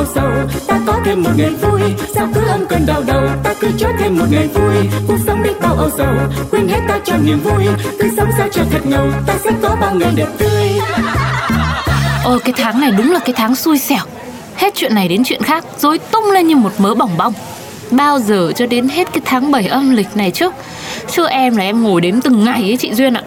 âu sầu. Ta có thêm một ngày vui, sao cứ âm cơn đau đầu? Ta cứ cho thêm một ngày vui, cuộc sống đi bao âu sầu. Quên hết ta cho niềm vui, cứ sống sao cho thật ngầu. Ta sẽ có bao ngày đẹp tươi. Ôi, cái tháng này đúng là cái tháng xui xẻo. Hết chuyện này đến chuyện khác rồi tung lên như một mớ bỏng bong. Bao giờ cho đến hết cái tháng 7 âm lịch này chứ? Chứ em là em ngồi đếm từng ngày ấy, chị Duyên ạ.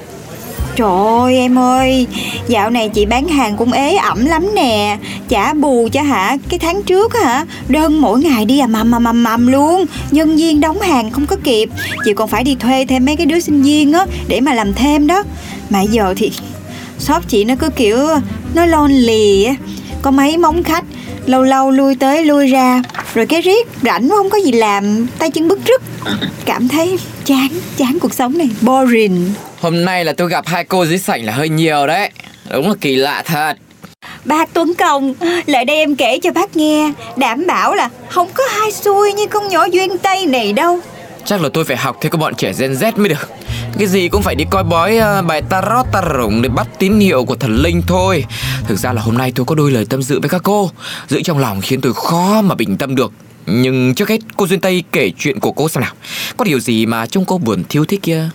Trời ơi, em ơi, Dạo này chị bán hàng cũng ế ẩm lắm nè. Trả bù cho hả, Cái tháng trước hả, Đơn mỗi ngày đi à mầm mầm mầm mầm luôn. Nhân viên đóng hàng không có kịp. Chị còn phải đi thuê thêm mấy cái đứa sinh viên á, Để mà làm thêm đó. Mà giờ thì Shop chị nó cứ kiểu, Nó lon lì á. Có mấy móng khách, Lâu lâu lui tới lui ra. Rồi cái riết rảnh không có gì làm, Tay chân bứt rứt. Cảm thấy chán Chán cuộc sống này, Boring. Hôm nay là tôi gặp hai cô dưới sảnh là hơi nhiều đấy. Đúng là kỳ lạ thật. Bác Tuấn Công, lại đây em kể cho bác nghe. Đảm bảo là không có hai xui như con nhỏ duyên Tây này đâu. Chắc là tôi phải học theo các bọn trẻ Gen Z mới được. Cái gì cũng phải đi coi bói uh, bài tarot tarot để bắt tín hiệu của thần linh thôi. Thực ra là hôm nay tôi có đôi lời tâm sự với các cô. Giữ trong lòng khiến tôi khó mà bình tâm được. Nhưng trước hết cô Duyên Tây kể chuyện của cô xem nào. Có điều gì mà trông cô buồn thiếu thế kia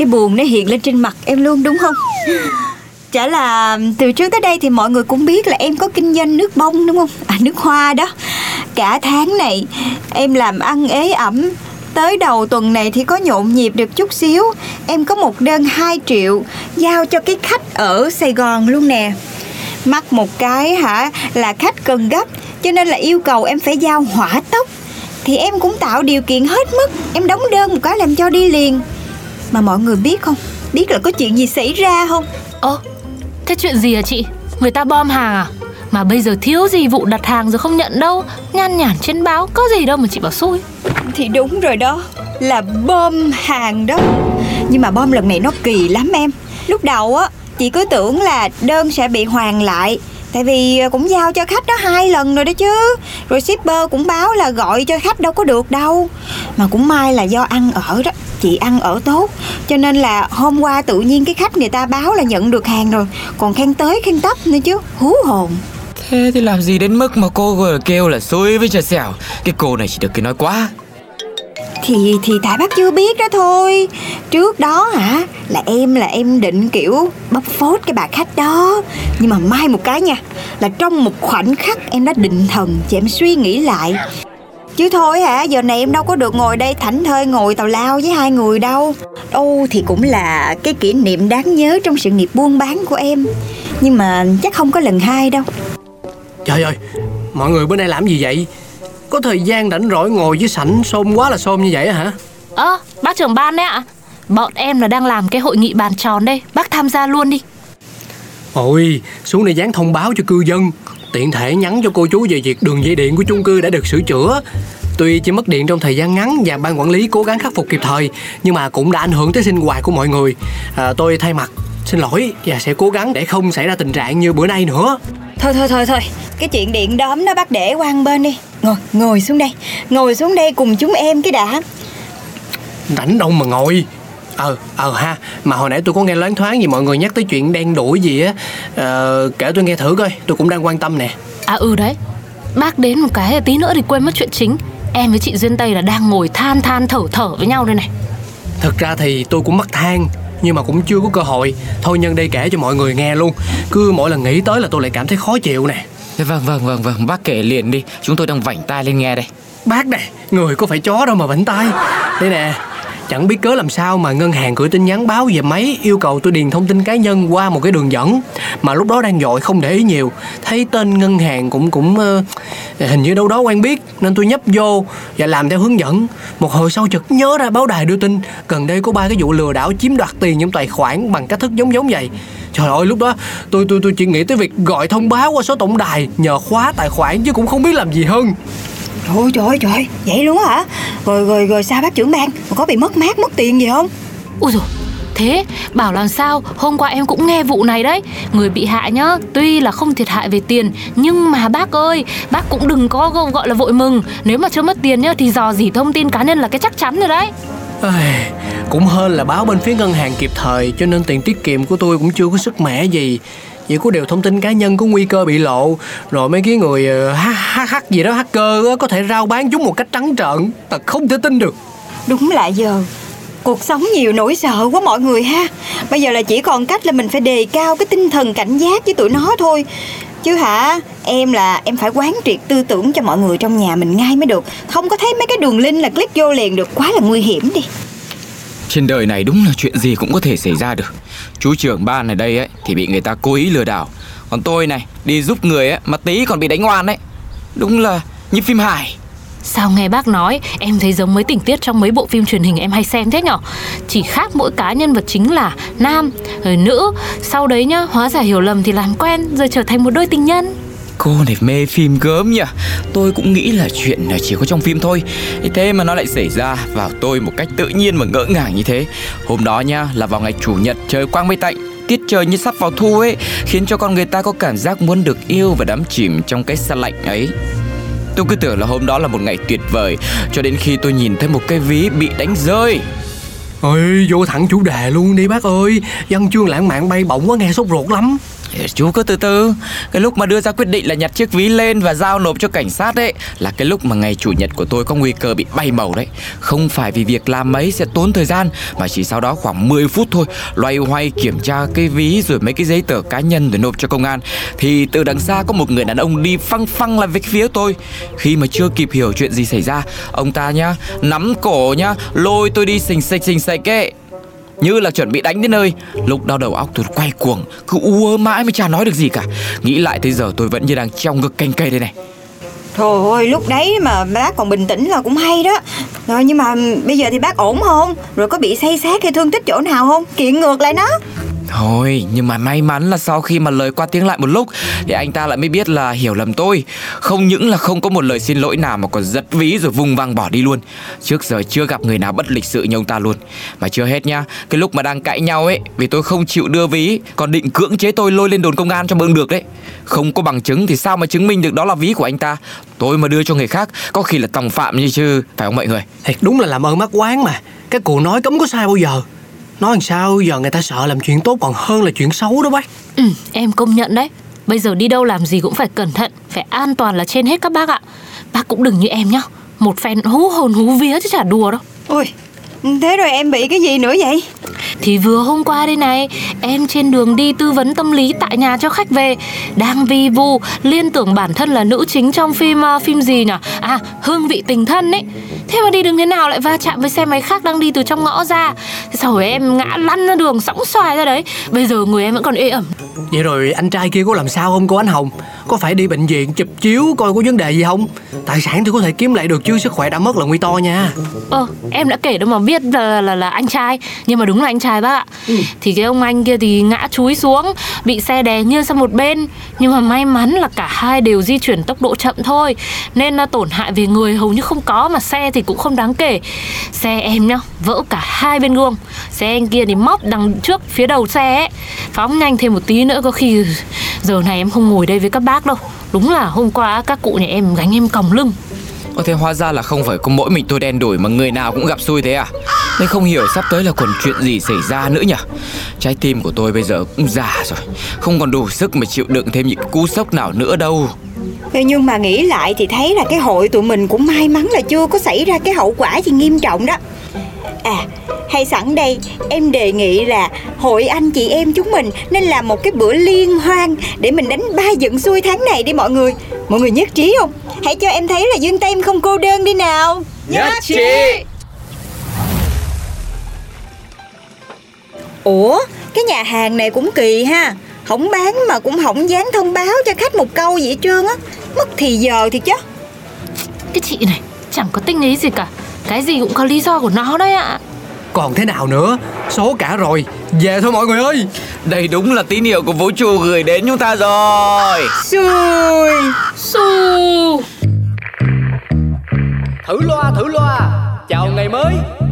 cái buồn nó hiện lên trên mặt em luôn, đúng không? Chả là từ trước tới đây thì mọi người cũng biết là em có kinh doanh nước bông, đúng không? À nước hoa đó. Cả tháng này em làm ăn ế ẩm. Tới đầu tuần này thì có nhộn nhịp được chút xíu. Em có một đơn 2 triệu Giao cho cái khách ở Sài Gòn luôn nè. Mắc một cái hả là khách cần gấp, Cho nên là yêu cầu em phải giao hỏa tốc. Thì em cũng tạo điều kiện hết mức, Em đóng đơn một cái làm cho đi liền. Mà mọi người biết không? Biết là có chuyện gì xảy ra không? Ơ, thế chuyện gì à chị? Người ta bom hàng à? Mà bây giờ thiếu gì vụ đặt hàng rồi không nhận đâu. Nhan nhản trên báo có gì đâu mà chị bảo xui. Thì đúng rồi đó Là bom hàng đó. Nhưng mà bom lần này nó kỳ lắm em. Lúc đầu á Chị cứ tưởng là đơn sẽ bị hoàn lại. Tại vì cũng giao cho khách đó hai lần rồi đó chứ. Rồi shipper cũng báo là gọi cho khách đâu có được đâu. Mà cũng may là do ăn ở đó Chị ăn ở tốt. Cho nên là hôm qua tự nhiên cái khách người ta báo là nhận được hàng rồi. Còn khen tới khen tấp nữa chứ Hú hồn. Thế thì làm gì đến mức mà cô vừa kêu là xui với trò xẻo Cái cô này chỉ được cái nói quá. Thì thì tại bác chưa biết đó thôi. Trước đó hả Là em là em định kiểu Bóc phốt cái bà khách đó. Nhưng mà may một cái nha Là trong một khoảnh khắc em đã định thần Chị em suy nghĩ lại Chứ thôi hả? Giờ này em đâu có được ngồi đây thảnh thơi ngồi tào lao với hai người đâu. Đâu thì cũng là cái kỷ niệm đáng nhớ Trong sự nghiệp buôn bán của em. Nhưng mà chắc không có lần hai đâu. Trời ơi Mọi người bữa nay làm gì vậy? Có thời gian rảnh rỗi ngồi với sảnh xôm quá là xôm như vậy hả? Ơ, bác trưởng ban đấy ạ. Bọn em là đang làm cái hội nghị bàn tròn đây. Bác tham gia luôn đi. Ôi xuống đây dán thông báo cho cư dân Tiện thể nhắn cho cô chú về việc đường dây điện của chung cư đã được sửa chữa. Tuy chỉ mất điện trong thời gian ngắn và ban quản lý cố gắng khắc phục kịp thời Nhưng mà cũng đã ảnh hưởng tới sinh hoạt của mọi người. À, Tôi thay mặt xin lỗi và sẽ cố gắng để không xảy ra tình trạng như bữa nay nữa. Thôi thôi thôi thôi Cái chuyện điện đóm đó bác để qua bên đi. Ngồi ngồi xuống đây Ngồi xuống đây cùng chúng em cái đã. Rảnh đâu mà ngồi Ờ, ờ ha. Mà hồi nãy tôi có nghe loáng thoáng gì mọi người nhắc tới chuyện đen đuổi gì á. Ờ, Kể tôi nghe thử coi Tôi cũng đang quan tâm nè. À ừ đấy. Bác đến một cái là tí nữa thì quên mất chuyện chính. Em với chị Duyên Tây là đang ngồi than than thở thở với nhau đây này. Thực ra thì tôi cũng mắc than nhưng mà cũng chưa có cơ hội. Thôi nhân đây kể cho mọi người nghe luôn. Cứ mỗi lần nghĩ tới là tôi lại cảm thấy khó chịu nè. Vâng vâng vâng vâng. Bác kể liền đi. Chúng tôi đang vảnh tai lên nghe đây. Bác này Người có phải chó đâu mà vảnh tai. Đây nè Chẳng biết cớ làm sao mà ngân hàng gửi tin nhắn báo về máy yêu cầu tôi điền thông tin cá nhân qua một cái đường dẫn mà lúc đó đang dội không để ý nhiều. Thấy tên ngân hàng cũng cũng uh, hình như đâu đó quen biết nên tôi nhấp vô và làm theo hướng dẫn. Một hồi sau chợt nhớ ra báo đài đưa tin gần đây có ba cái vụ lừa đảo chiếm đoạt tiền trong tài khoản bằng cách thức giống giống vậy. Trời ơi lúc đó tôi tôi tôi chỉ nghĩ tới việc gọi thông báo qua số tổng đài nhờ khóa tài khoản chứ cũng không biết làm gì hơn. Trời trời trời Vậy luôn hả? Rồi rồi rồi sao bác trưởng ban Có bị mất mát mất tiền gì không? Ui dồi Thế bảo làm sao? Hôm qua em cũng nghe vụ này đấy. Người bị hại nhá Tuy là không thiệt hại về tiền Nhưng mà bác ơi Bác cũng đừng có gọi là vội mừng. Nếu mà chưa mất tiền nhá Thì dò dỉ thông tin cá nhân là cái chắc chắn rồi đấy. Ây, cũng hên là báo bên phía ngân hàng kịp thời cho nên tiền tiết kiệm của tôi cũng chưa có sức mẻ gì chỉ có đều thông tin cá nhân có nguy cơ bị lộ. Rồi mấy cái người ờ, hh gì đó, hacker có thể rao bán chúng một cách trắng trợn. Thật không thể tin được. Đúng là giờ. Cuộc sống nhiều nỗi sợ quá mọi người ha. Bây giờ là chỉ còn cách là mình phải đề cao cái tinh thần cảnh giác với tụi nó thôi. Chứ hả, em là, em phải quán triệt tư tưởng cho mọi người trong nhà mình ngay mới được. Không có thấy mấy cái đường link là click vô liền được. Quá là nguy hiểm đi trên đời này đúng là chuyện gì cũng có thể xảy ra được. Chú trưởng ban ở đây ấy, thì bị người ta cố ý lừa đảo. Còn tôi này, đi giúp người ấy, mà tí còn bị đánh oan đấy. Đúng là như phim hài. Sao nghe bác nói, Em thấy giống mấy tình tiết trong mấy bộ phim truyền hình em hay xem thế nhở? Chỉ khác mỗi cá nhân vật chính là Nam, rồi nữ. Sau đấy nhá, hóa giải hiểu lầm thì làm quen, Rồi trở thành một đôi tình nhân. Cô này mê phim gớm nhỉ? Tôi cũng nghĩ là chuyện là chỉ có trong phim thôi. Thế mà nó lại xảy ra vào tôi một cách tự nhiên mà ngỡ ngàng như thế. Hôm đó nha là vào ngày chủ nhật trời quang mây tạnh Tiết trời như sắp vào thu ấy Khiến cho con người ta có cảm giác muốn được yêu và đắm chìm trong cái xa lạnh ấy. Tôi cứ tưởng là hôm đó là một ngày tuyệt vời Cho đến khi tôi nhìn thấy một cái ví bị đánh rơi. Ôi, vô thẳng chủ đề luôn đi bác ơi. Văn chương lãng mạn bay bổng quá nghe sốt ruột lắm. Chú cứ từ từ. Cái lúc mà đưa ra quyết định là nhặt chiếc ví lên và giao nộp cho cảnh sát đấy Là cái lúc mà ngày chủ nhật của tôi có nguy cơ bị bay màu đấy. Không phải vì việc làm ấy sẽ tốn thời gian, Mà chỉ sau đó khoảng 10 phút thôi, Loay hoay kiểm tra cái ví rồi mấy cái giấy tờ cá nhân để nộp cho công an. Thì từ đằng xa có một người đàn ông đi phăng phăng lại về phía tôi. Khi mà chưa kịp hiểu chuyện gì xảy ra, Ông ta nhá, nắm cổ nhá, Lôi tôi đi xình xịch xình xịch ấy như là chuẩn bị đánh đến nơi lúc đau đầu óc tôi quay cuồng cứ ua mãi mới chả nói được gì cả nghĩ lại tới giờ tôi vẫn như đang treo ngực canh cây đây này Thôi ơi, lúc đấy mà bác còn bình tĩnh là cũng hay đó Rồi nhưng mà bây giờ thì bác ổn không? Rồi có bị say sát hay thương tích chỗ nào không? Kiện ngược lại nó Thôi, nhưng mà may mắn là sau khi mà lời qua tiếng lại một lúc Thì anh ta lại mới biết là hiểu lầm tôi. Không những là không có một lời xin lỗi nào mà còn giật ví rồi vung văng bỏ đi luôn. Trước giờ chưa gặp người nào bất lịch sự như ông ta luôn. Mà chưa hết nhá, Cái lúc mà đang cãi nhau ấy Vì tôi không chịu đưa ví Còn định cưỡng chế tôi lôi lên đồn công an cho bưng được đấy. Không có bằng chứng thì sao mà chứng minh được đó là ví của anh ta? Tôi mà đưa cho người khác Có khi là tòng phạm như chứ Phải không mọi người? Thiệt đúng là làm ơn mắc quán mà. Cái cụ nói cấm có sai bao giờ? Nói làm sao giờ người ta sợ làm chuyện tốt còn hơn là chuyện xấu đó bác. Ừ em công nhận đấy. Bây giờ đi đâu làm gì cũng phải cẩn thận Phải an toàn là trên hết các bác ạ. Bác cũng đừng như em nhá. Một phen hú hồn hú vía chứ chả đùa đâu. Ôi Thế rồi em bị cái gì nữa vậy? Thì vừa hôm qua đây này Em trên đường đi tư vấn tâm lý tại nhà cho khách về. Đang vi vu Liên tưởng bản thân là nữ chính trong phim uh, Phim gì nhỉ? À Hương vị tình thân ấy. Thế mà đi đường thế nào lại va chạm với xe máy khác đang đi từ trong ngõ ra? Sau rồi em ngã lăn ra đường sóng xoài ra đấy. Bây giờ người em vẫn còn ê ẩm. Vậy rồi anh trai kia có làm sao không cô Ánh Hồng? Có phải đi bệnh viện chụp chiếu coi có vấn đề gì không? Tài sản thì có thể kiếm lại được chứ Sức khỏe đã mất là nguy to nha. Ờ em đã kể đâu mà biết là, là, là anh trai. Nhưng mà đúng là anh trai bác ạ. Ừ. Thì cái ông anh kia thì ngã chúi xuống Bị xe đè nghiêng sang một bên. Nhưng mà may mắn là cả hai đều di chuyển tốc độ chậm thôi. Nên là tổn hại về người hầu như không có Mà xe thì cũng không đáng kể. Xe em nhá vỡ cả hai bên gương. Xe anh kia thì móc đằng trước phía đầu xe ấy. Phóng nhanh thêm một tí nữa có khi Giờ này em không ngồi đây với các bác đâu. Đúng là hôm qua các cụ nhà em gánh em còng lưng. Có thể hóa ra là không phải có mỗi mình tôi đen đổi Mà người nào cũng gặp xui thế à Nên không hiểu sắp tới là còn chuyện gì xảy ra nữa nhỉ? Trái tim của tôi bây giờ cũng già rồi Không còn đủ sức mà chịu đựng thêm những cú sốc nào nữa đâu. Nhưng mà nghĩ lại thì thấy là cái hội tụi mình cũng may mắn là chưa có xảy ra cái hậu quả gì nghiêm trọng đó. À hay sẵn đây em đề nghị là hội anh chị em chúng mình nên làm một cái bữa liên hoan để mình đánh ba giận xuôi tháng này đi mọi người. Mọi người nhất trí không? Hãy cho em thấy là Dương Tây em không cô đơn đi nào. Nhất trí Ủa cái nhà hàng này cũng kỳ ha. Không bán mà cũng không dán thông báo cho khách một câu gì hết trơn á. Mất thì giờ thì chứ. Cái chị này chẳng có tinh ý gì cả. Cái gì cũng có lý do của nó đấy ạ. Còn thế nào nữa? Số cả rồi. Về thôi mọi người ơi. Đây đúng là tín hiệu của vũ trụ gửi đến chúng ta rồi. Xui. Su Thử loa thử loa. Chào ngày mới